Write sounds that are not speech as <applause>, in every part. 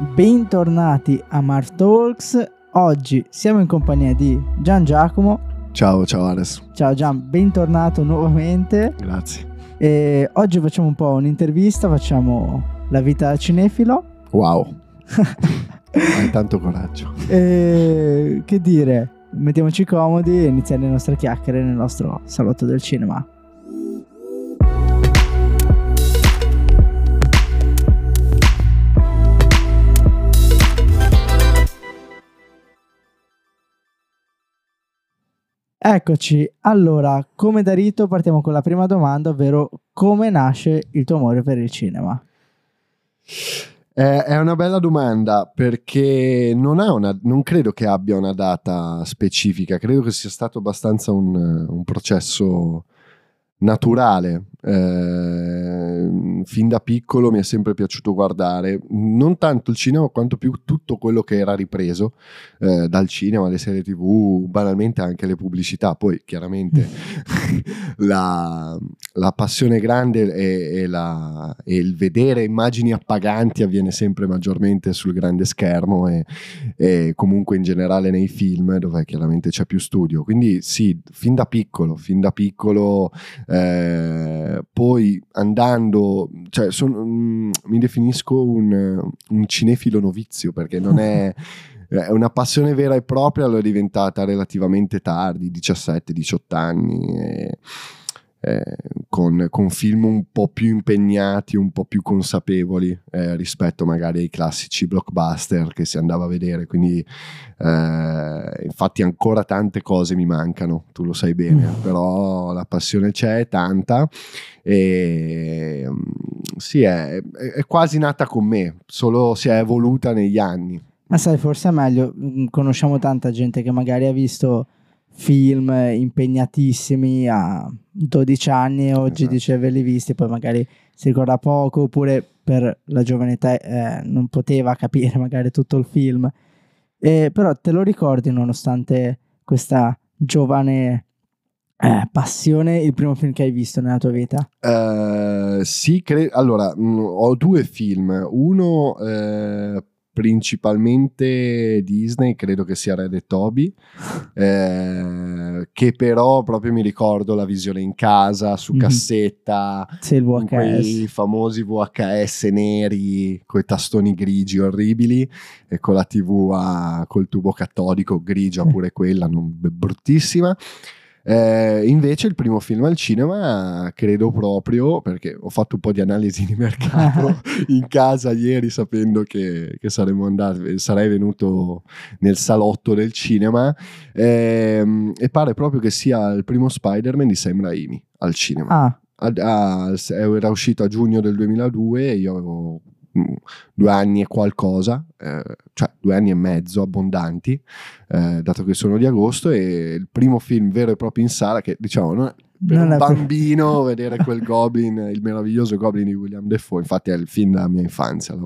bentornati a Mar Talks. Oggi siamo in compagnia di Gian Giacomo. Ciao, ciao Ares. Ciao Gian, bentornato nuovamente. Grazie. E oggi facciamo un po' un'intervista, facciamo la vita da cinefilo. Wow. <laughs> Hai tanto coraggio. E, che dire, mettiamoci comodi e iniziamo le nostre chiacchiere nel nostro salotto del cinema. Eccoci, allora, come da rito partiamo con la prima domanda, ovvero come nasce il tuo amore per il cinema? Eh, è una bella domanda perché non, una, non, credo che abbia una data specifica, credo che sia stato abbastanza un, un processo naturale. Eh, fin da piccolo mi è sempre piaciuto guardare non tanto il cinema quanto più tutto quello che era ripreso eh, dal cinema, le serie tv, banalmente anche le pubblicità. Poi chiaramente <laughs> la, la, passione grande e, il vedere immagini appaganti avviene sempre maggiormente sul grande schermo e, e comunque in generale nei film dove chiaramente c'è più studio. Quindi sì, fin da piccolo, fin da piccolo eh, poi andando, cioè son, mm, mi definisco un, un, cinefilo novizio perché non è... <laughs> è una passione vera e propria, l'ho diventata relativamente tardi, 17-18 anni. E, eh, con, con, film un po' più impegnati, un po' più consapevoli eh, rispetto magari ai classici blockbuster che si andava a vedere. Quindi, eh, infatti, ancora tante cose mi mancano, tu lo sai bene, mm. però la passione c'è, è tanta. E mm, sì, è, è quasi nata con me, solo si è evoluta negli anni. Ma sai, forse è meglio, mm, conosciamo tanta gente che magari ha visto film impegnatissimi a 12 anni e oggi esatto. dice ve li visti, poi magari si ricorda poco oppure per la giovane età eh, non poteva capire <laughs> magari tutto il film. Eh, però te lo ricordi nonostante questa giovane eh, passione il primo film che hai visto nella tua vita? Uh, sì, cre- allora mh, mm, ho due film. Uno uh, principalmente Disney, credo che sia Red e Toby, <laughs> eh, che però proprio mi ricordo la visione in casa, su mm-hmm. cassetta, VHS. quei famosi VHS neri, con i tastoni grigi orribili, e con la TV a, col tubo cattolico, grigia <laughs> pure quella, non, bruttissima. Eh, invece il primo film al cinema credo proprio, perché ho fatto un po' di analisi di mercato <laughs> in casa ieri sapendo che, che saremmo andati, sarei venuto nel salotto del cinema ehm, e pare proprio che sia il primo Spider-Man di Sam Raimi al cinema. Ah. A, a, era uscito a giugno del 2002 e io avevo due anni e qualcosa, eh, cioè due anni e mezzo abbondanti, eh, dato che sono di agosto, e il primo film vero e proprio in sala che diciamo non è, per non un bambino <laughs> vedere quel Goblin, il meraviglioso Goblin di William Defoe, infatti è il film della mia infanzia,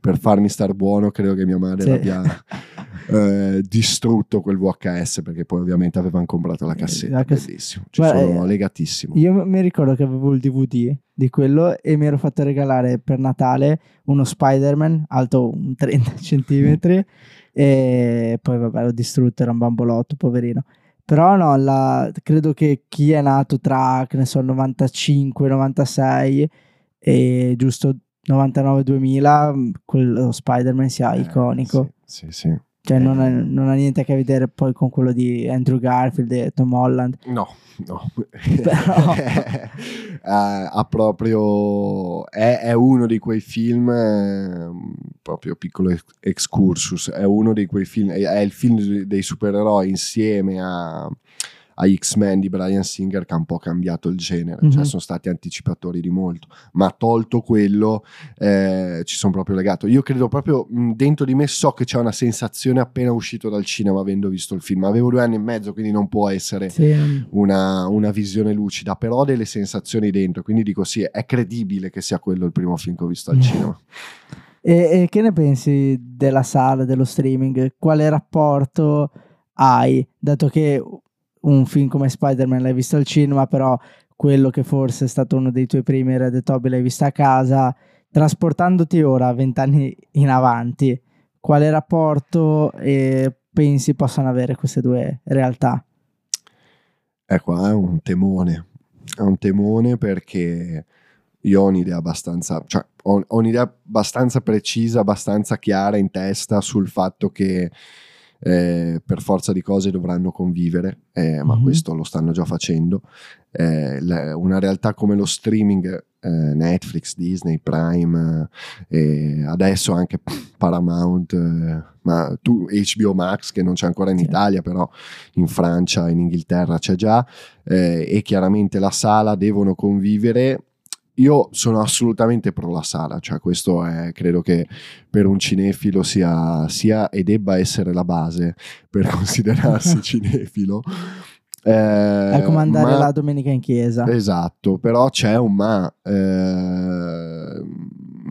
per farmi star buono credo che mia madre sì. abbia <laughs> eh, distrutto quel VHS perché poi ovviamente avevano comprato la cassetta, la cass- bellissimo, ci Guarda, sono eh, legatissimo. Io mi ricordo che avevo il DVD di quello e mi ero fatto regalare per Natale uno Spider-Man alto un 30 <laughs> cm e poi vabbè l'ho distrutto, era un bambolotto, poverino. Però no, la, credo che chi è nato tra, che ne so, 95, 96 e giusto 99-2000, quello Spider-Man sia eh, iconico. Sì, sì, sì. Cioè, non ha, non ha, niente a che vedere poi con quello di Andrew Garfield e Tom Holland. No, no. Però... uh, <laughs> ha proprio. È, è, uno di quei film. Eh, proprio piccolo excursus. È uno di quei film. È, è il film dei supereroi insieme a a X-Men di Brian Singer che ha un po' cambiato il genere, mm-hmm. cioè mhm. sono stati anticipatori di molto, ma tolto quello eh, ci sono proprio legato. Io credo proprio mh, dentro di me so che c'è una sensazione appena uscito dal cinema avendo visto il film, avevo due anni e mezzo quindi non può essere sì. una, una, visione lucida, però ho delle sensazioni dentro, quindi dico sì, è credibile che sia quello il primo film che ho visto al mm. cinema. <laughs> E, e che ne pensi della sala, dello streaming? Quale rapporto hai? Dato che un film come Spider-Man l'hai visto al cinema, però quello che forse è stato uno dei tuoi primi Red Toby l'hai visto a casa, trasportandoti ora vent'anni in avanti, quale rapporto eh, pensi possano avere queste due realtà? Ecco, è un temone, è un temone perché io ho un'idea abbastanza, cioè ho, ho un'idea abbastanza precisa, abbastanza chiara in testa sul fatto che eh, per forza di cose dovranno convivere, eh, ma mm-hmm. questo lo stanno già facendo. Eh, la, una realtà come lo streaming, eh, Netflix, Disney, Prime, eh, adesso anche Paramount, eh, ma tu, HBO Max che non c'è ancora in sì. Italia, però in Francia, in Inghilterra c'è già, e chiaramente la sala devono convivere io sono assolutamente pro la sala, cioè questo è, credo che per un cinefilo sia, sia e debba essere la base per <laughs> considerarsi <laughs> cinefilo. Eh, è come andare ma, la domenica in chiesa. Esatto, però c'è un ma, eh,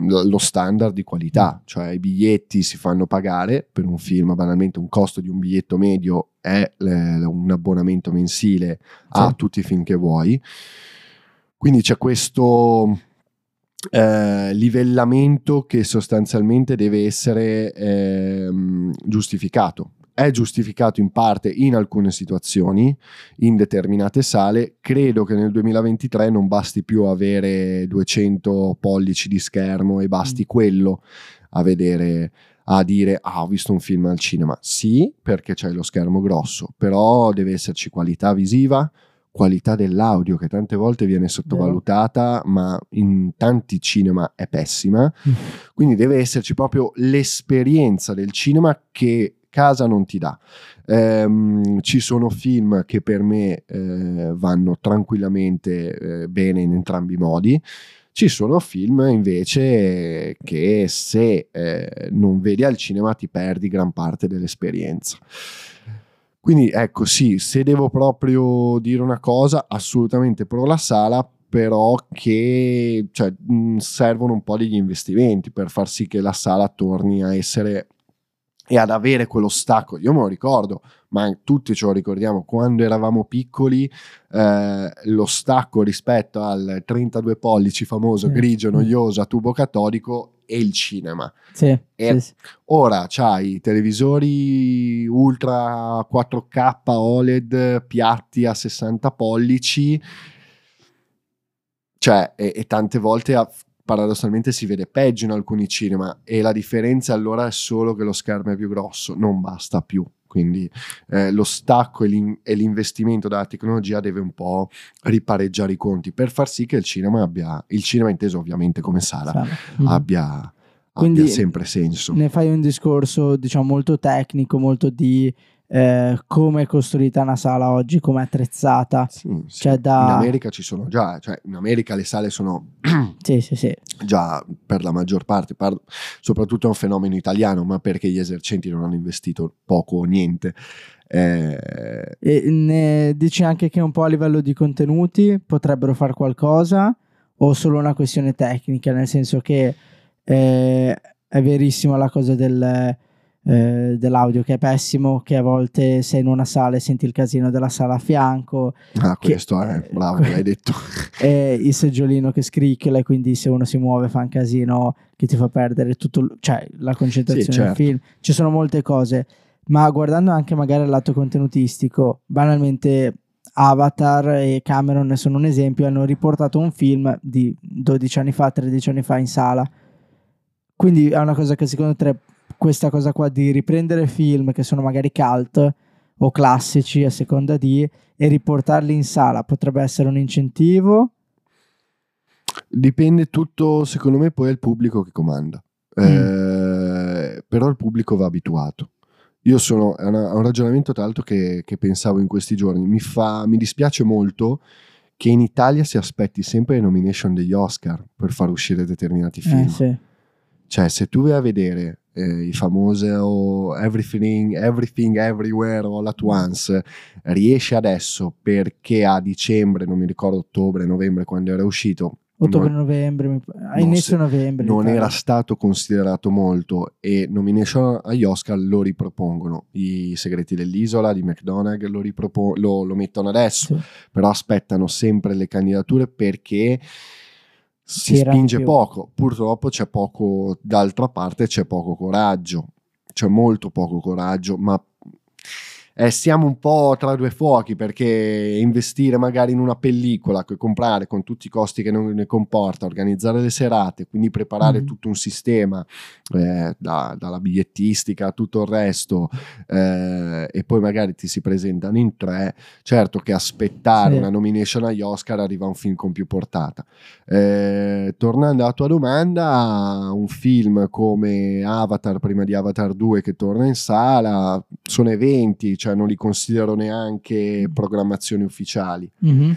lo standard di qualità, cioè i biglietti si fanno pagare per un film, banalmente un costo di un biglietto medio è un abbonamento mensile sì. a tutti i film che vuoi quindi c'è questo eh, livellamento che sostanzialmente deve essere eh, giustificato. È giustificato in parte in alcune situazioni, in determinate sale. Credo che nel 2023 non basti più avere 200 pollici di schermo e basti mm. quello a vedere a dire ah ho visto un film al cinema sì perché c'è lo schermo grosso però deve esserci qualità visiva qualità dell'audio che tante volte viene sottovalutata, ma in tanti cinema è pessima. Mm. Quindi deve esserci proprio l'esperienza del cinema che casa non ti dà. Ehm, ci sono film che per me eh, vanno tranquillamente eh, bene in entrambi i modi. Ci sono film invece che se eh, non vedi al cinema ti perdi gran parte dell'esperienza. Quindi ecco, sì, se devo proprio dire una cosa, assolutamente pro la sala, però che cioè, servono un po' degli investimenti per far sì che la sala torni a essere e ad avere quello stacco. Io me lo ricordo, ma tutti ce lo ricordiamo, quando eravamo piccoli, eh, lo stacco rispetto al 32 pollici famoso, grigio, noioso, a tubo catodico e il cinema. Sì, e sì, Ora c'hai televisori ultra 4K OLED piatti a 60 pollici, cioè, e, e tante volte a, paradossalmente si vede peggio in alcuni cinema e la differenza allora è solo che lo schermo è più grosso, non basta più. Quindi eh, lo stacco e, l'in- e, l'investimento della tecnologia deve un po' ripareggiare i conti per far sì che il cinema abbia, il cinema inteso ovviamente come sala, mm-hmm. abbia, abbia sempre senso. Ne fai un discorso diciamo molto tecnico, molto di eh, come è costruita una sala oggi, come è attrezzata. Sì, sì. Cioè da... In America ci sono già, cioè in America le sale sono <clears throat> sì, sì, sì. già per la maggior parte, parlo, soprattutto è un fenomeno italiano, ma perché gli esercenti non hanno investito poco o niente. Eh... E ne dici anche che un po' a livello di contenuti potrebbero fare qualcosa o solo una questione tecnica, nel senso che eh, è verissima la cosa del eh, dell'audio che è pessimo, che a volte sei in una sala e senti il casino della sala a fianco. Ah, che, questo è, bravo, l'hai <laughs> detto. e il seggiolino che scricchiola e quindi se uno si muove fa un casino che ti fa perdere tutto, cioè la concentrazione sì, certo. del film. Ci sono molte cose, ma guardando anche magari il lato contenutistico, banalmente Avatar e Cameron ne sono un esempio, hanno riportato un film di 12 anni fa, 13 anni fa in sala. Quindi è una cosa che secondo te questa cosa qua di riprendere film che sono magari cult o classici a seconda di e riportarli in sala potrebbe essere un incentivo? Dipende tutto, secondo me, poi è il pubblico che comanda. Mm. Eh, però il pubblico va abituato. Io sono, è un ragionamento tra l'altro che, che, pensavo in questi giorni. Mi, fa, mi dispiace molto che in Italia si aspetti sempre le nomination degli Oscar per far uscire determinati eh, film. Eh, sì. Cioè, se tu vai a vedere eh, i famosi oh, everything, everything Everywhere All At Once, riesce adesso perché a dicembre, non mi ricordo ottobre, novembre quando era uscito, ottobre-novembre, a inizio novembre. Non era stato considerato molto e nomination agli Oscar lo ripropongono. I segreti dell'isola di McDonagh lo, ripropo- lo, lo mettono adesso, sì. però aspettano sempre le candidature perché si spinge più. poco, purtroppo c'è poco, d'altra parte c'è poco coraggio, c'è molto poco coraggio, ma eh, siamo un po' tra due fuochi perché investire magari in una pellicola, co- comprare con tutti i costi che non ne comporta, organizzare le serate, quindi preparare Mhm. tutto un sistema, eh, da- dalla bigliettistica a tutto il resto, eh, e poi magari ti si presentano in tre, certo che aspettare Sì. una nomination agli Oscar arriva un film con più portata. Eh, tornando alla tua domanda, un film come Avatar, prima di Avatar 2 che torna in sala, sono eventi, cioè non li considero neanche programmazioni ufficiali. Mhm.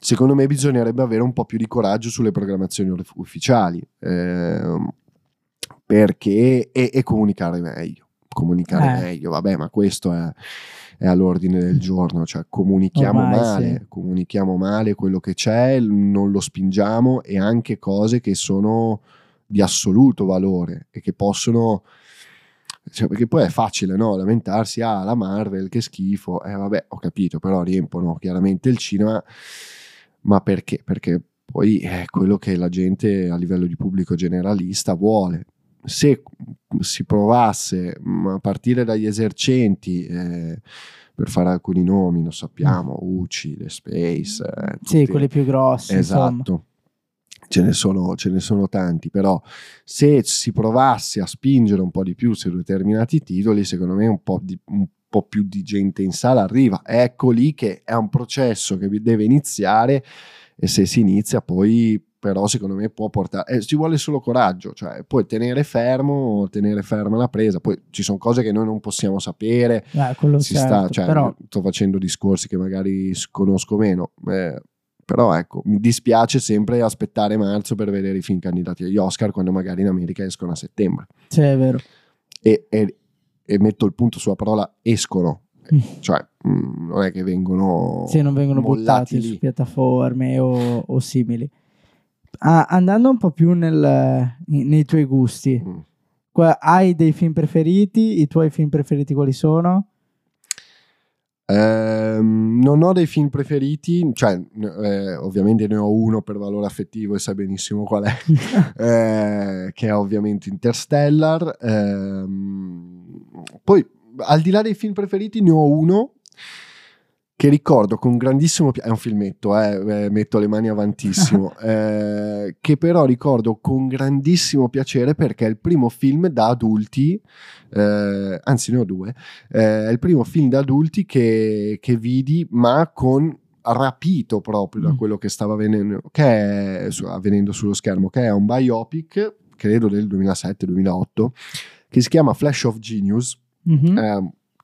Secondo me bisognerebbe avere un po' più di coraggio sulle programmazioni uf- ufficiali ehm, perché e, e comunicare meglio. Comunicare Eh. meglio, vabbè, ma questo è, è all'ordine del giorno, cioè comunichiamo Ormai male, sì. comunichiamo male quello che c'è, non lo spingiamo e anche cose che sono di assoluto valore e che possono cioè, perché poi è facile no? lamentarsi ah la Marvel che schifo eh vabbè ho capito però riempono chiaramente il cinema ma perché? perché poi è quello che la gente a livello di pubblico generalista vuole se si provasse mh, a partire dagli esercenti eh, per fare alcuni nomi lo sappiamo Uci, The Space eh, Sì, tutti- quelli più grossi. insomma. Ce ne, sono, ce ne sono tanti, però se si provasse a spingere un po' di più su determinati titoli, secondo me un po', di- un po' più di gente in sala arriva. Ecco lì che è un processo che deve iniziare e se si inizia poi però secondo me può portare, eh, ci vuole solo coraggio, cioè puoi tenere fermo, tenere ferma la presa, poi ci sono cose che noi non possiamo sapere, Eh, certo, sta, cioè, però sto facendo discorsi che magari conosco meno, eh, però ecco, mi dispiace sempre aspettare marzo per vedere i film candidati agli Oscar quando magari in America escono a settembre. sì, è vero. E, e- e metto il punto sulla parola escono, Mm. cioè mm, non è che vengono, Sì, non vengono buttati lì. su piattaforme o, o simili. Ah, andando un po' più nel- nei tuoi gusti, Mm. hai dei film preferiti? I tuoi film preferiti quali sono? Ehm, non ho dei film preferiti, cioè eh, ovviamente ne ho uno per valore affettivo e sai benissimo qual è, <laughs> eh, che è ovviamente Interstellar. Ehm, poi, al di là dei film preferiti, ne ho uno che ricordo con grandissimo piacere, è un filmetto, eh, eh, metto le mani avantissimo, <laughs> eh, che però ricordo con grandissimo piacere perché è il primo film da adulti, eh, anzi ne ho due, eh, è il primo film da adulti che, che vidi ma con rapito proprio da Mm. quello che stava avvenendo, che è avvenendo sullo schermo, che è un biopic, credo del 2007-2008, che si chiama Flash of Genius, Mhm.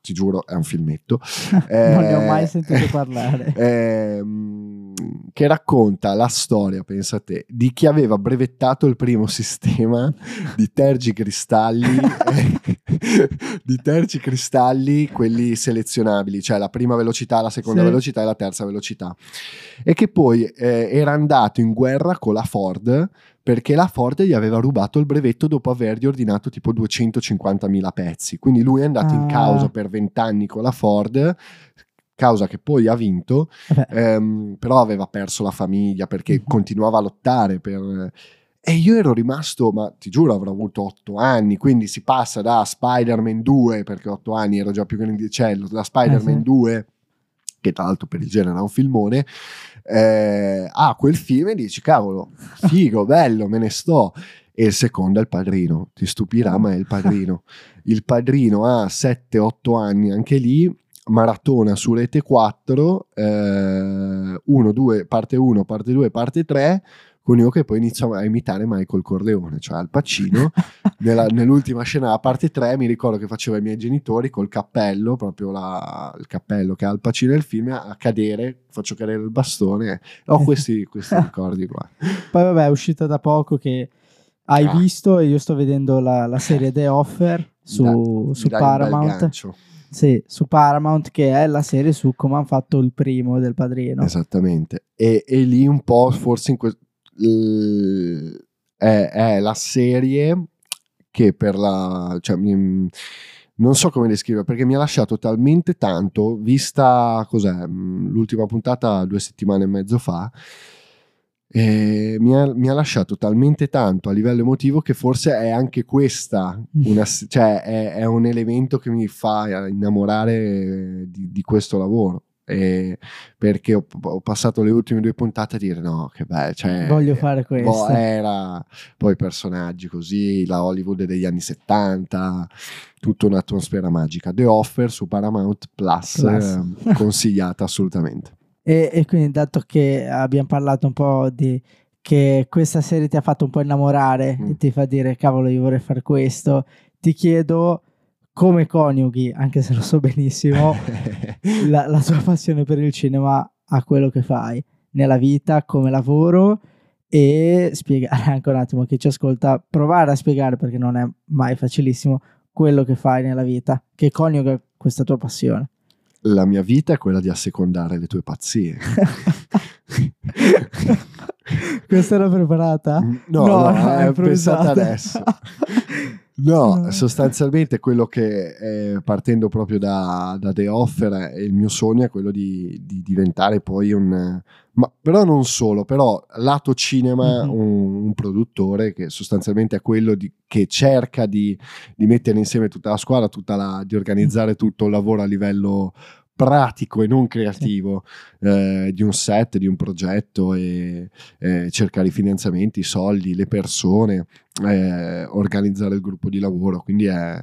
Eh, ti giuro è un filmetto, <laughs> non ne ho eh, mai sentito <laughs> parlare. ehm, che racconta la storia, pensa te, di chi aveva brevettato il primo <laughs> sistema di tergicristalli, di tergicristalli, quelli selezionabili, cioè la prima velocità, la seconda Sì. velocità e la terza velocità, e che poi eh, era andato in guerra con la Ford perché la Ford gli aveva rubato il brevetto dopo avergli ordinato tipo 250.000 pezzi. Quindi lui è andato in Ah. causa per vent'anni con la Ford, causa che poi ha vinto, ehm, però aveva perso la famiglia perché Mhm. continuava a lottare per... E io ero rimasto, ma ti giuro, avrò avuto otto anni, quindi si passa da Spider-Man 2, perché otto anni ero già più grandicello, da Spider-Man Eh sì. 2, che tra l'altro per il genere è un filmone, eh, a quel film e dici, cavolo, figo, bello, me ne sto. E il secondo è il padrino, ti stupirà, ma è il padrino. Il padrino ha 7-8 anni anche lì, maratona su Rete 4, 1, 2, parte 1, parte 2, parte 3, io che poi inizio a imitare Michael Corleone, cioè Al Pacino. <laughs> Nella- nell'ultima scena, a parte 3, mi ricordo che faceva i miei genitori col cappello, proprio la- il cappello che ha Al Pacino nel film, a cadere, faccio cadere il bastone. Ho <laughs> questi, questi ricordi qua. Poi vabbè è uscita da poco che hai Ah. visto e io sto vedendo la, la serie The Offer su, Mi su Paramount. Sì, su Paramount che è la serie su come hanno fatto il primo del padrino. Esattamente. E, e lì un po' forse in que- l- è, è la serie che per la... Cioè, mi- non so come descrivere perché mi ha lasciato talmente tanto, vista cos'è, mh, l'ultima puntata due settimane e mezzo fa, E mi ha, mi ha lasciato talmente tanto a livello emotivo che forse è anche questa, una, cioè è, è, un elemento che mi fa innamorare di, di questo lavoro. E perché ho, ho, passato le ultime due puntate a dire no, che bello, cioè, voglio fare boh, questo. Boh, era poi personaggi così, la Hollywood degli anni 70, tutta un'atmosfera magica. The Offer su Paramount Plus, Plus. Eh, <laughs> consigliata assolutamente. E, e, quindi, dato che abbiamo parlato un po' di che questa serie ti ha fatto un po' innamorare mm. e ti fa dire cavolo, io vorrei fare questo, ti chiedo come coniughi, anche se lo so benissimo, <laughs> la, la tua passione per il cinema a quello che fai nella vita come lavoro e spiegare <laughs> anche un attimo chi ci ascolta, provare a spiegare perché non è mai facilissimo quello che fai nella vita, che coniuga questa tua passione. La mia vita è quella di assecondare le tue pazzie. <laughs> Questa era preparata? No, no, no è pensata adesso. <laughs> No, sostanzialmente quello che eh, partendo proprio da, da, The Offer, il mio sogno è quello di, di, diventare poi un... Ma, però non solo, però lato cinema mm-hmm. un, un, produttore che sostanzialmente è quello di, che cerca di, di, mettere insieme tutta la squadra, tutta la, di organizzare tutto il lavoro a livello pratico e non creativo eh, di un set, di un progetto e eh, cercare i finanziamenti, i soldi, le persone, eh, organizzare il gruppo di lavoro. Quindi è,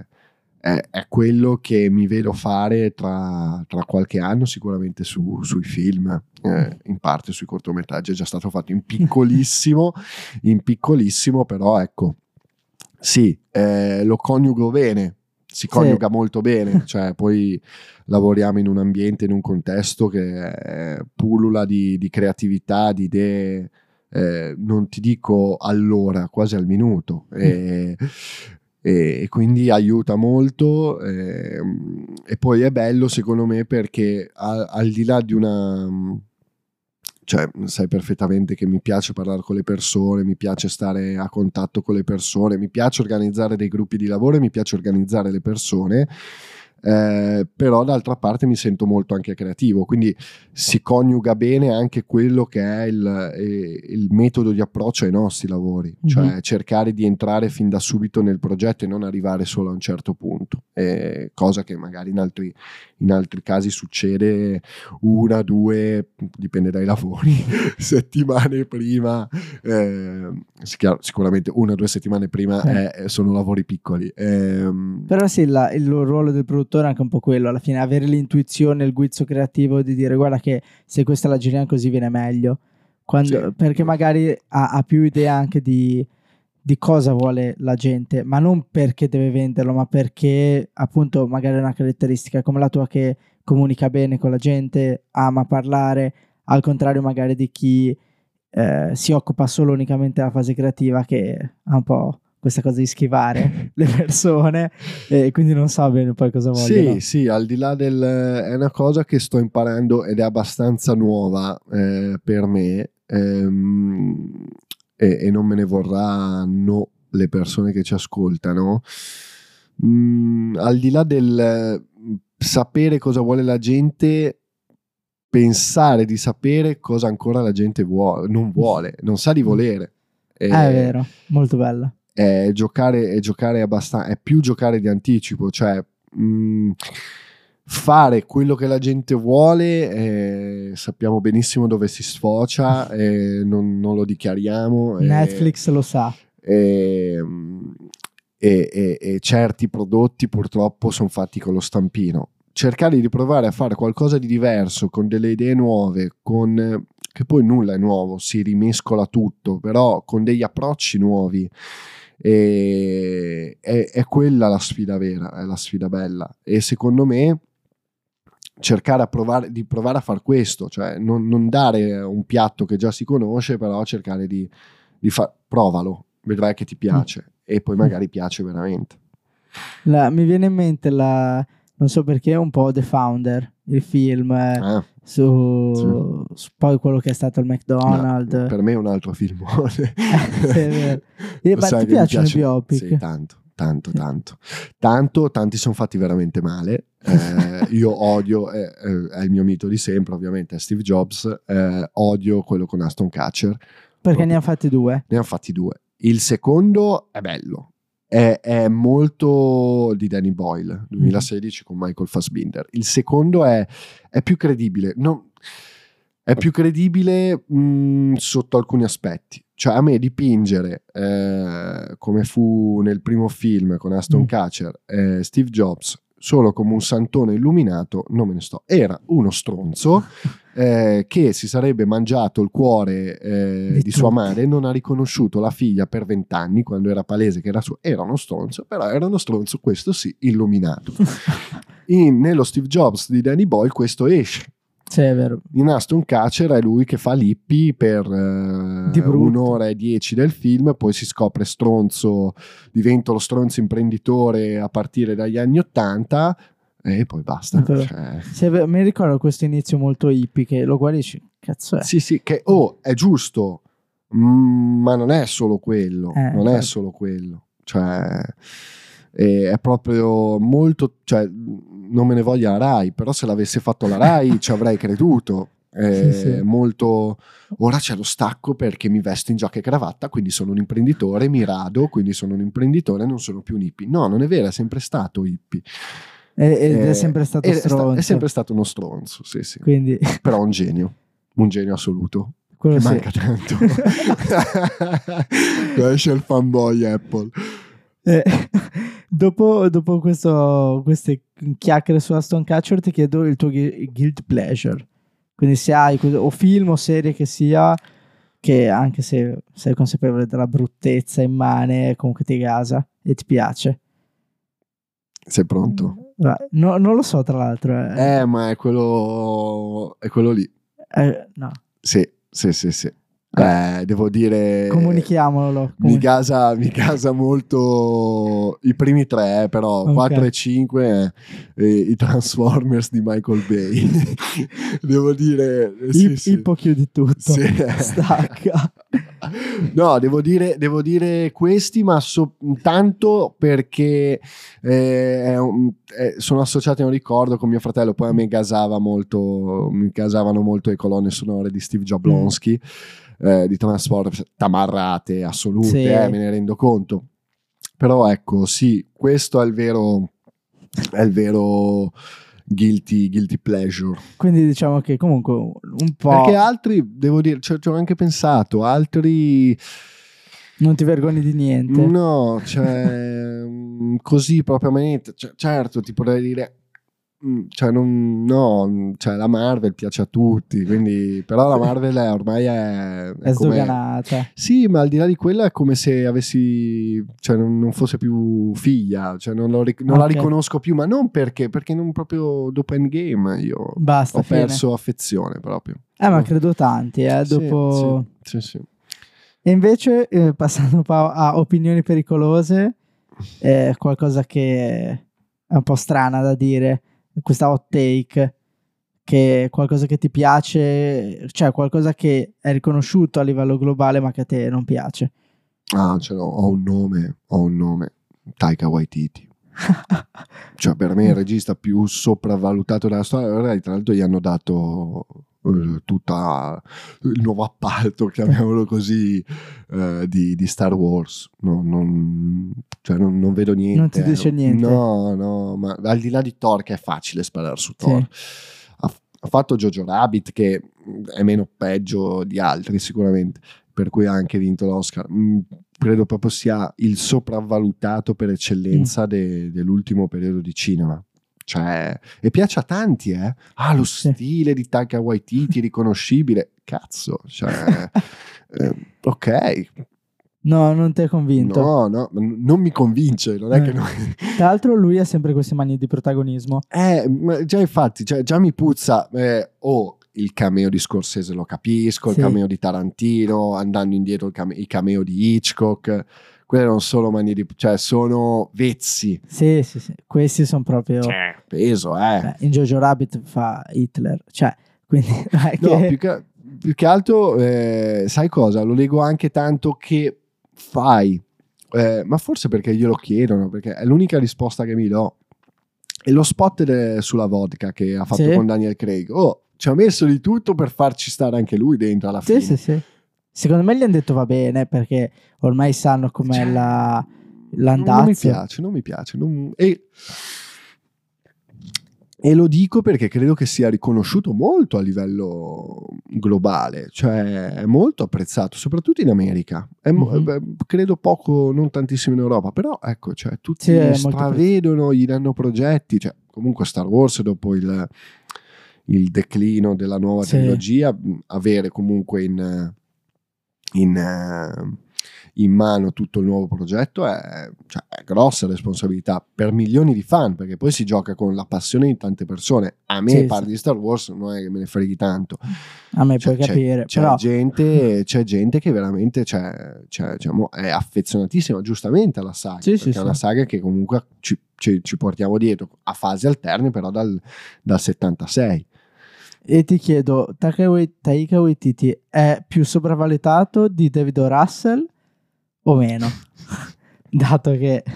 è, è quello che mi vedo fare tra, tra qualche anno sicuramente su, sui film, eh, in parte sui cortometraggi. È già stato fatto in piccolissimo, <laughs> in piccolissimo, però ecco, sì, eh, lo coniugo bene si coniuga sì. molto bene, <laughs> cioè poi lavoriamo in un ambiente, in un contesto che pullula di, di creatività, di idee, eh, non ti dico all'ora, quasi al minuto. <laughs> E, e, e quindi aiuta molto e, ehm, e, poi è bello secondo me perché a, al di là di una cioè sai perfettamente che mi piace parlare con le persone, mi piace stare a contatto con le persone, mi piace organizzare dei gruppi di lavoro e mi piace organizzare le persone eh, però d'altra parte mi sento molto anche creativo, quindi si coniuga bene anche quello che è il, eh, il metodo di approccio ai nostri lavori, mm-hmm. cioè cercare di entrare fin da subito nel progetto e non arrivare solo a un certo punto, eh, cosa che magari in altri, in altri casi succede una, due, dipende dai lavori, <laughs> settimane prima, eh, sicuramente una o due settimane prima eh. sono lavori piccoli. Ehm. Però sì, la, il ruolo del produttore produttore anche un po' quello, alla fine avere l'intuizione, il guizzo creativo di dire guarda che se questa la giriamo così viene meglio, Quando, sì. perché magari ha, ha, più idea anche di, di cosa vuole la gente, ma non perché deve venderlo, ma perché appunto magari è una caratteristica come la tua che comunica bene con la gente, ama parlare, al contrario magari di chi eh, si occupa solo unicamente della fase creativa che ha un po' questa cosa di schivare <laughs> le persone e quindi non sa bene poi cosa vogliono. Sì, sì, al di là del... è una cosa che sto imparando ed è abbastanza nuova eh, per me ehm, e, e, non me ne vorranno le persone che ci ascoltano. Mm, al di là del sapere cosa vuole la gente, pensare di sapere cosa ancora la gente vuole, non vuole, non sa di volere. Eh, è vero, molto bella è giocare, è giocare abbastanza, è più giocare di anticipo, cioè mh, mm, fare quello che la gente vuole, eh, sappiamo benissimo dove si sfocia, <laughs> eh, non, non, lo dichiariamo. Netflix eh, lo sa. E, e, certi prodotti purtroppo sono fatti con lo stampino. Cercare di provare a fare qualcosa di diverso, con delle idee nuove, con che poi nulla è nuovo, si rimescola tutto, però con degli approcci nuovi e è, è quella la sfida vera, è la sfida bella. E secondo me cercare provare, di provare a fare questo, cioè non, non, dare un piatto che già si conosce, però cercare di, di fare, provalo, vedrai che ti piace mm. e poi magari piace veramente. La, mi viene in mente la, non so perché, un po' The Founder, il film. Ah su, sì. su, poi quello che è stato il McDonald's. No, per me è un altro film. <laughs> <laughs> eh, sì, ma ti piacciono i biopic? Sì, tanto, tanto, tanto. Tanto, tanti sono fatti veramente male. Eh, io odio, eh, eh, è il mio mito di sempre, ovviamente, è Steve Jobs. Eh, odio quello con Aston Catcher. Perché ne hanno fatti due. Ne hanno fatti due. Il secondo è bello. È, è molto di Danny Boyle, 2016 con Michael Fassbinder. Il secondo è, è più credibile. Non, è più credibile mh, sotto alcuni aspetti. Cioè, a me dipingere eh, come fu nel primo film con Aston Mm. Catcher eh, Steve Jobs solo come un santone illuminato, non me ne sto. Era uno stronzo <laughs> eh, che si sarebbe mangiato il cuore eh, Di di, sua madre, non ha riconosciuto la figlia per vent'anni quando era palese che era suo. Era uno stronzo, però era uno stronzo, questo sì, illuminato. <laughs> In- nello Steve Jobs di Danny Boyle questo esce. Sì, è vero. In Aston Catcher è lui che fa l'hippie per eh, un'ora e dieci del film, poi si scopre stronzo, diventa lo stronzo imprenditore a partire dagli anni Ottanta e poi basta. È. Cioè, è vero, mi ricordo questo inizio molto hippie che lo guardi dici, cazzo è? sì, sì, che oh, è giusto, mm, ma non è solo quello, Eh, non è certo. solo quello. Cioè, è, è proprio molto, cioè, non me ne voglia la Rai, però se l'avesse fatto la Rai ci avrei creduto. È <laughs> Sì, sì. molto ora c'è lo stacco perché mi vesto in giacca e cravatta quindi sono un imprenditore mi rado quindi sono un imprenditore non sono più un hippie no non è vero è sempre stato hippie Ed ed è Eh, sempre stato è, stronzo. è sempre stato uno stronzo sì sì Quindi, <laughs> però un genio un genio assoluto <laughs> quello Che sì. manca tanto esce il fanboy Apple Eh, dopo dopo questo, queste chiacchiere su Aston Catcher ti chiedo il tuo gui- guilt pleasure. Quindi se hai o film o serie che sia che anche se sei consapevole della bruttezza immane comunque ti gasa e ti piace. sei pronto? No- non lo so tra l'altro. eh. eh ma è quello è quello lì Eh, no. sì sì sì sì eh, devo dire Comunichiamolo. mi casa, mi casa molto i primi tre, eh, però Ok. 4 e 5 eh, i Transformers di Michael Bay. <laughs> Devo dire, eh, sì, I- sì. Ippo chiudi tutto. Sì. Stacca. <laughs> No, devo dire, devo dire questi, ma so- tanto perché eh, un- eh, sono associati a un ricordo con mio fratello. Poi a me gasava molto, mi gasavano molto le colonne sonore di Steve Jablonsky, eh, di Transformers, tamarrate assolute, Sì. eh, me ne rendo conto. Però ecco, sì, questo è il vero, è il vero guilty, guilty pleasure. Quindi diciamo che comunque un po' Perché altri, devo dire, ci ho- anche pensato, altri non ti vergogni di niente. no, cioè <laughs> mm, così propriamente, cioè, certo ti potrei dire cioè non no, mm, cioè la Marvel piace a tutti, quindi però la Marvel è, ormai è, È come- sdoganata. Sì, ma al di là di quello è come se avessi, cioè non, non fosse più figlia, cioè non, lo non la Ok. riconosco più, ma non perché, perché non proprio dopo Endgame io Basta, ho fine. perso affezione proprio. Eh, ma credo tanti, eh, Sì, dopo... Sì, sì. E invece, eh, passando un po' a opinioni pericolose, eh, qualcosa che è un po' strana da dire, questa hot take, che è qualcosa che ti piace, cioè qualcosa che è riconosciuto a livello globale ma che a te non piace. Ah, ce l'ho, ho un nome, ho un nome, Taika Waititi. Cioè, per me il regista più sopravvalutato della storia. Tra l'altro, gli hanno dato eh, tutta il nuovo appalto, chiamiamolo così, eh, di, di Star Wars. No, non, cioè, non, non vedo niente. Non ti dice niente? No, no, ma al di là di Thor, che è facile sparare su Sì. Thor. Ha, ha fatto Jojo Rabbit, che è meno peggio di altri, sicuramente per cui ha anche vinto l'Oscar. Mm, credo proprio sia il sopravvalutato per eccellenza de- dell'ultimo periodo di cinema. Cioè, e piace a tanti, eh? Ah, lo stile di Taika Waititi riconoscibile. Cazzo, cioè, <laughs> eh, ok, No, non ti è convinto. no, no, non mi convince, non è Eh. che non... <laughs> Tra l'altro lui ha sempre queste manie di protagonismo. Eh, già infatti, cioè, già mi puzza, eh, oh, il cameo di Scorsese lo capisco, Sì. il cameo di Tarantino, andando indietro il, came- i cameo di Hitchcock, quelle non sono manie di... cioè sono vezzi, Sì, sì, sì. Questi sono proprio... cioè, peso, eh. Beh, in Jojo Rabbit fa Hitler, cioè, quindi... <laughs> No, che- più che, più che altro, eh, sai cosa? Lo leggo anche tanto che fai, eh, ma forse perché glielo chiedono, perché è l'unica risposta che mi do. E lo spot de- sulla vodka che ha fatto Sì. con Daniel Craig. Oh, ci ha messo di tutto per farci stare anche lui dentro alla fine. Sì, sì, sì. Secondo me gli hanno detto va bene perché ormai sanno com'è Cioè, la, Non mi l'andazzo. piace, non mi piace. non- E, e lo dico perché credo che sia riconosciuto molto a livello globale, cioè è molto apprezzato, soprattutto in America. Mo- Mhm. beh, credo poco, non tantissimo in Europa, però ecco, cioè, tutti Sì, stravedono, gli danno progetti, cioè, comunque Star Wars dopo il, il declino della nuova Sì. trilogia, avere comunque in, in, eh, in mano tutto il nuovo progetto è, cioè, è grossa responsabilità per milioni di fan, perché poi si gioca con la passione di tante persone. A me Sì, parli sì. di Star Wars, non è che me ne freghi tanto. A me Cioè, puoi capire. c'è, però gente, c'è gente che veramente c'è, c'è, diciamo, è affezionatissima giustamente alla saga, Sì, perché è una saga che comunque ci, ci- ci portiamo dietro a fasi alterne, però dal, dal 76. E ti chiedo, Taika Wai- Taika Waititi è più sopravvalutato di David O. Russell o meno? <laughs> Dato che è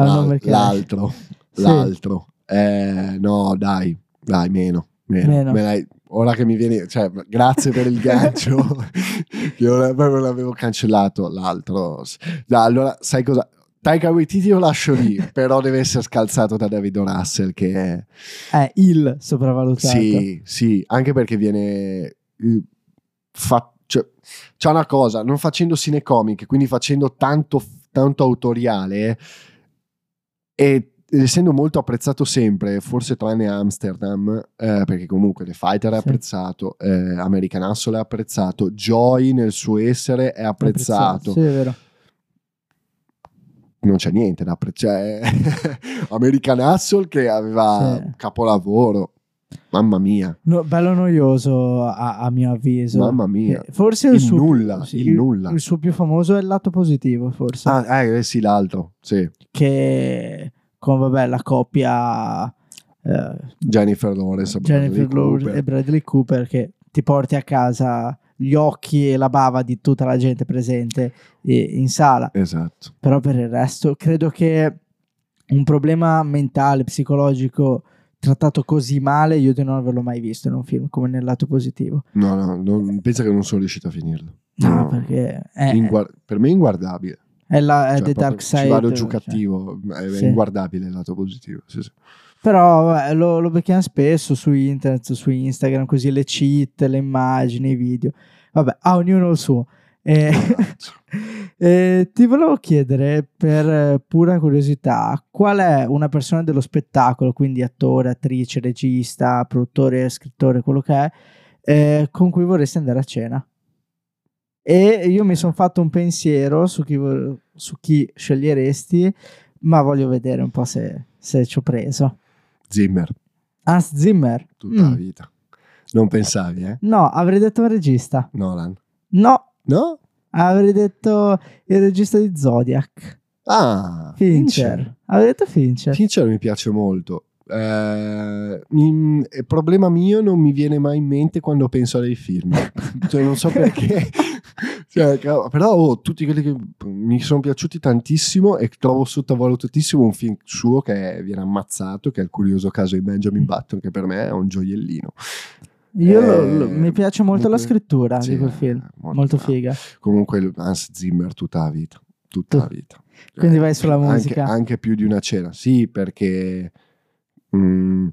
un L'al- nome che... l'altro, Sì. l'altro. Eh, no, dai, dai, meno. meno. Meno. Me l'hai- ora che mi viene, cioè, grazie per il gancio, <laughs> che ora proprio l'avevo cancellato. L'altro, Dai, allora, sai cosa? Taika Waititi lo lascio lì, <laughs> però deve essere scalzato da David. Russell, che è È il sopravvalutato. sì, sì, anche perché viene eh, fa- cioè, c'è una cosa, non facendo cinecomic, quindi facendo tanto, tanto autoriale e essendo molto apprezzato sempre, forse tranne Amsterdam, eh, perché comunque The Fighter è Sì. apprezzato, eh, American Hustle è apprezzato, Joy nel suo essere è apprezzato, Sì, è vero. Non c'è niente da apprezzare. <laughs> American Hustle che aveva Sì. capolavoro, mamma mia. No, bello noioso a, a mio avviso. Mamma mia. Eh, Forse il, Il suo, nulla, sì, il nulla. il suo più famoso è il lato positivo, forse. Ah, eh, sì, l'altro, sì. Che con vabbè, la coppia eh, Jennifer Lawrence, Jennifer Lawrence Cooper. e Bradley Cooper che ti porti a casa gli occhi e la bava di tutta la gente presente eh, in sala. Esatto. Però per il resto credo che un problema mentale, psicologico trattato così male io di non averlo mai visto in un film come nel lato positivo. No, no, non- pensa che non sono riuscito a finirlo. No, perché è, Inguar- per me è inguardabile. è la, è Cioè, The Dark Side. Ci vado giù cioè. cattivo, è Sì. inguardabile il lato positivo. Sì, sì. Però vabbè, lo, lo becchiamo spesso su internet, su Instagram, così le cheat, le immagini, i video. Vabbè, a ognuno il suo. Eh, eh, <laughs> ti volevo chiedere, per eh, pura curiosità, qual è una persona dello spettacolo, quindi attore, attrice, regista, produttore, scrittore, quello che è, eh, con cui vorresti andare a cena? E io mi sono fatto un pensiero su chi, vo- su chi sceglieresti, ma voglio vedere un po' se, se ci ho preso. Zimmer, Hans Zimmer? tutta la Mm. vita. Non pensavi, eh? No, avrei detto un regista. Nolan. No, No? avrei detto il regista di Zodiac. Ah, Fincher. Avrei detto Fincher. Fincher mi piace molto. Eh, mi- problema mio non mi viene mai in mente quando penso a dei film. <laughs> Cioè, non so perché. <laughs> Cioè, però oh, tutti quelli che mi sono piaciuti tantissimo e trovo sottovalutatissimo un film suo che viene ammazzato, che è il curioso caso di Benjamin Button, che per me è un gioiellino. Io lo- Eh, lo- mi piace molto la comunque- scrittura sì, di quel film. molto Molto bravo. figa. Comunque Hans Zimmer tutta la vita. Tutta Tu- la vita. Quindi Eh, vai sulla anche- musica. Anche, più di una cena. Sì, perché mm,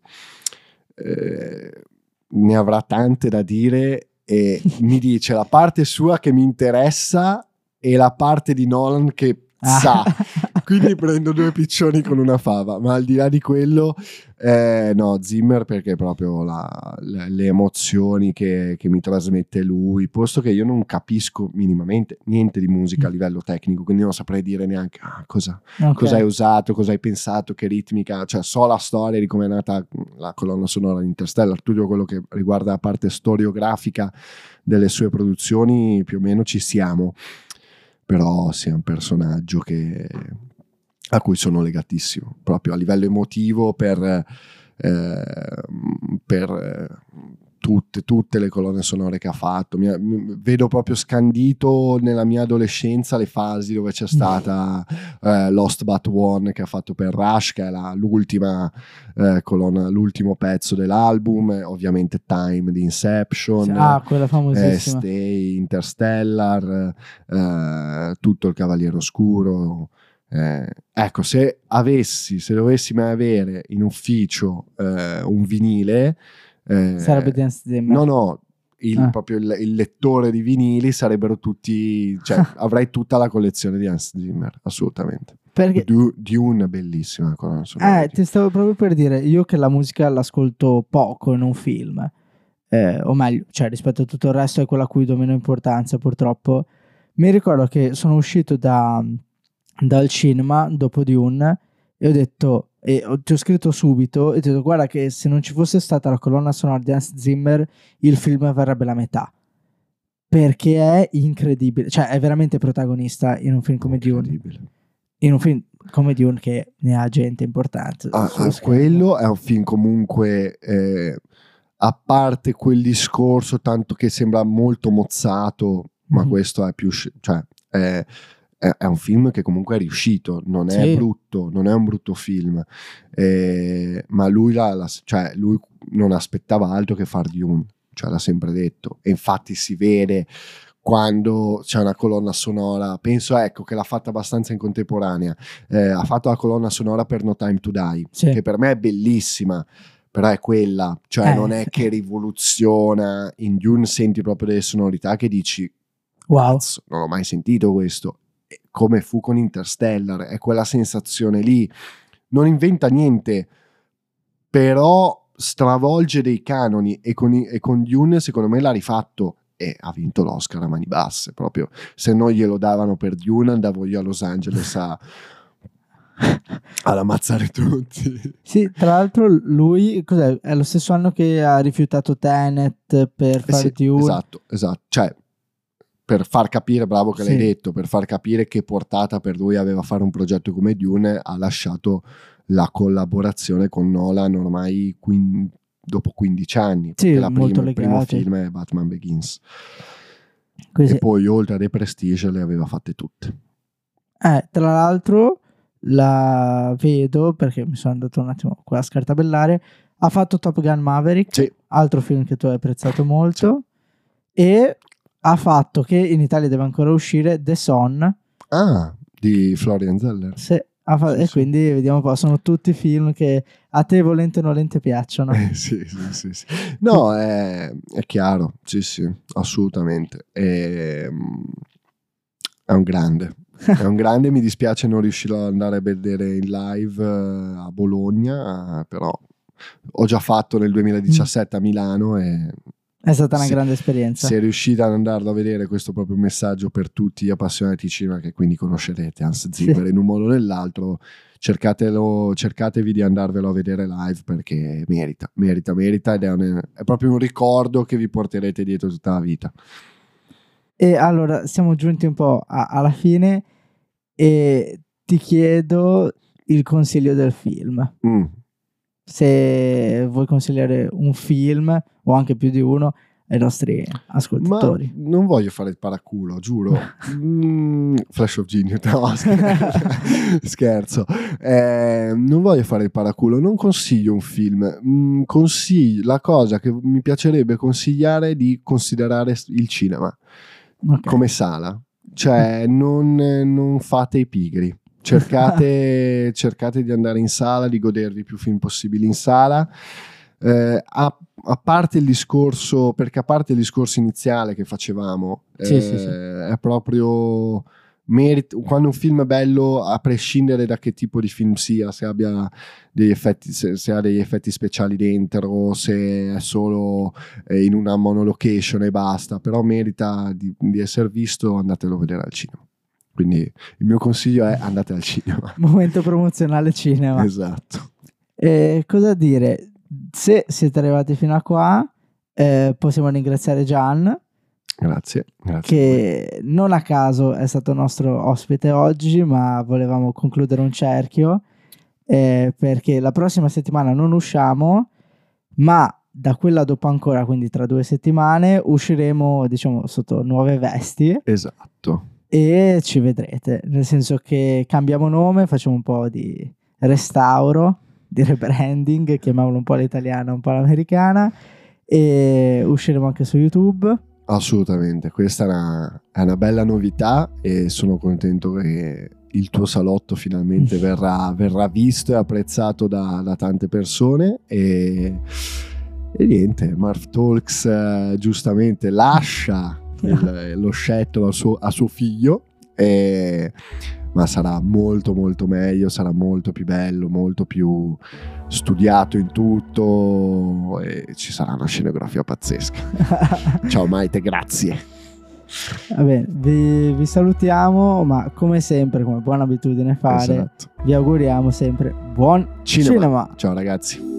eh, ne avrà tante da dire e <laughs> mi dice la parte sua che mi interessa e la parte di Nolan che Ah. <laughs> Quindi prendo due piccioni con una fava, ma al di là di quello, eh, no, Zimmer perché proprio la- le, le emozioni che, che mi trasmette lui, posto che io non capisco minimamente niente di musica a livello tecnico, quindi non saprei dire neanche ah, cosa, Ok. cosa hai usato, cosa hai pensato, che ritmica, cioè so la storia di come è nata la colonna sonora di Interstellar, tutto quello che riguarda la parte storiografica delle sue produzioni, più o meno ci siamo, però è un personaggio che, a cui sono legatissimo, proprio a livello emotivo per, eh, per eh, tutte, tutte le colonne sonore che ha fatto. Mi, mi, vedo proprio scandito nella mia adolescenza le fasi dove c'è stata <laughs> eh, Lost But One che ha fatto per Rush, che è la, l'ultima eh, colonna, l'ultimo pezzo dell'album, ovviamente Time di Inception, ah, quella famosissima. Eh, Stay, Interstellar, eh, tutto il Cavaliere Oscuro. Eh, ecco, se avessi, se dovessi mai avere in ufficio eh, un vinile, eh, sarebbe Dance Zimmer. No, no, il, ah. proprio il, il, lettore di vinili sarebbero tutti, cioè <laughs> avrei tutta la collezione di Hans Zimmer, assolutamente. Perché? Du, Dune, bellissima. Eh, ti stavo proprio per dire, io che la musica l'ascolto poco in un film, eh, o meglio, cioè rispetto a tutto il resto è quella a cui do meno importanza purtroppo. Mi ricordo che sono uscito da, dal cinema dopo Dune e ho detto e ti ho scritto subito e ti ho detto guarda che se non ci fosse stata la colonna sonora di Hans Zimmer il film verrebbe la metà. Perché è incredibile cioè è veramente protagonista in un film come Dune. In un film come Dune che ne ha gente importante ah, quello è un film comunque eh, a parte quel discorso tanto che sembra molto mozzato ma mm-hmm. questo è più cioè è, è, un film che comunque è riuscito, non è sì. brutto, non è un brutto film, eh, ma lui, la, la, cioè, lui, non aspettava altro che far Dune, cioè l'ha sempre detto, e infatti si vede quando c'è una colonna sonora, penso ecco che l'ha fatta abbastanza in contemporanea, eh, ha fatto la colonna sonora per No Time to Die, sì. che per me è bellissima, però è quella, cioè eh. non è che rivoluziona, in Dune senti proprio delle sonorità che dici, wow, non ho mai sentito questo, come fu con Interstellar, è quella sensazione lì. Non inventa niente, però stravolge dei canoni e con, e con Dune secondo me l'ha rifatto e ha vinto l'Oscar a mani basse proprio. Se non glielo davano per Dune andavo io a Los Angeles a... <laughs> ad ammazzare tutti. Sì, tra l'altro lui cos'è? è lo stesso anno che ha rifiutato Tenet per eh fare sì, Dune. Esatto, esatto. Cioè, per far capire, bravo che sì. l'hai detto, per far capire che portata per lui aveva fare un progetto come Dune, ha lasciato la collaborazione con Nolan ormai quin- dopo 15 anni. Sì, la prima, il primo film è Batman Begins. Così. E poi oltre a The Prestige le aveva fatte tutte. Eh, tra l'altro la vedo perché mi sono andato un attimo qua a scartabellare. Ha fatto Top Gun Maverick, sì. altro film che tu hai apprezzato molto. Sì. E ha fatto che in Italia deve ancora uscire The Son. Ah, di Florian Zeller. Sì, fa- sì, e sì. quindi vediamo po', sono tutti film che a te volente o nolente piacciono. Eh, sì, sì, sì, sì, No, è, è, chiaro, sì, sì, assolutamente. È, è un grande. È un grande, mi dispiace non riuscirò ad andare a vedere in live eh, a Bologna, però ho già fatto nel 2017 a Milano e è stata una se, grande esperienza. Se riuscite ad andarlo a vedere, questo proprio messaggio per tutti gli appassionati di cinema che quindi conoscerete Hans Zimmer sì. in un modo o nell'altro. Cercatelo, cercatevi di andarvelo a vedere live perché merita, merita, merita ed è, un, è proprio un ricordo che vi porterete dietro tutta la vita. E allora siamo giunti un po' a, alla fine e ti chiedo il consiglio del film. Mm se vuoi consigliare un film o anche più di uno ai nostri ascoltatori. Ma non voglio fare il paraculo, giuro. mm, Flash of Genius, no, <laughs> <laughs> scherzo. Eh, non voglio fare il paraculo, non consiglio un film. Mm, consiglio, la cosa che mi piacerebbe consigliare è di considerare il cinema okay. come sala. Cioè, <laughs> non, non fate i pigri cercate, cercate di andare in sala, di godervi più film possibili in sala. Eh, a, a, parte il discorso, perché a parte il discorso iniziale che facevamo, sì, eh, sì, sì. è proprio merito, quando un film è bello, a prescindere da che tipo di film sia, se abbia degli effetti, se, se ha degli effetti speciali dentro, se è solo eh, in una monolocation e basta, però merita di, di essere visto, andatelo a vedere al cinema. Quindi il mio consiglio è andate al cinema. Momento promozionale cinema. Esatto. E cosa dire? Se siete arrivati fino a qua, eh, possiamo ringraziare Gian. Grazie, grazie. Che non a caso è stato nostro ospite oggi, ma volevamo concludere un cerchio. Eh, perché la prossima settimana non usciamo, ma da quella dopo ancora, quindi tra due settimane, usciremo diciamo sotto nuove vesti. Esatto. E ci vedrete, nel senso che cambiamo nome, facciamo un po' di restauro, di rebranding, chiamiamolo un po' l'italiana, un po' l'americana e usciremo anche su YouTube. Assolutamente, questa è una, è una bella novità e sono contento che il tuo salotto finalmente <laughs> verrà, verrà visto e apprezzato da, da tante persone e, e niente, Marv Talks eh, giustamente lascia <laughs> il, lo scettro a suo, a suo figlio e ma sarà molto molto meglio, sarà molto più bello, molto più studiato in tutto e ci sarà una scenografia pazzesca. <laughs> Ciao Maite, grazie. Va bene, vi, vi, salutiamo, ma come sempre, come buona abitudine fare, esatto. vi auguriamo sempre buon cinema. cinema. Ciao ragazzi.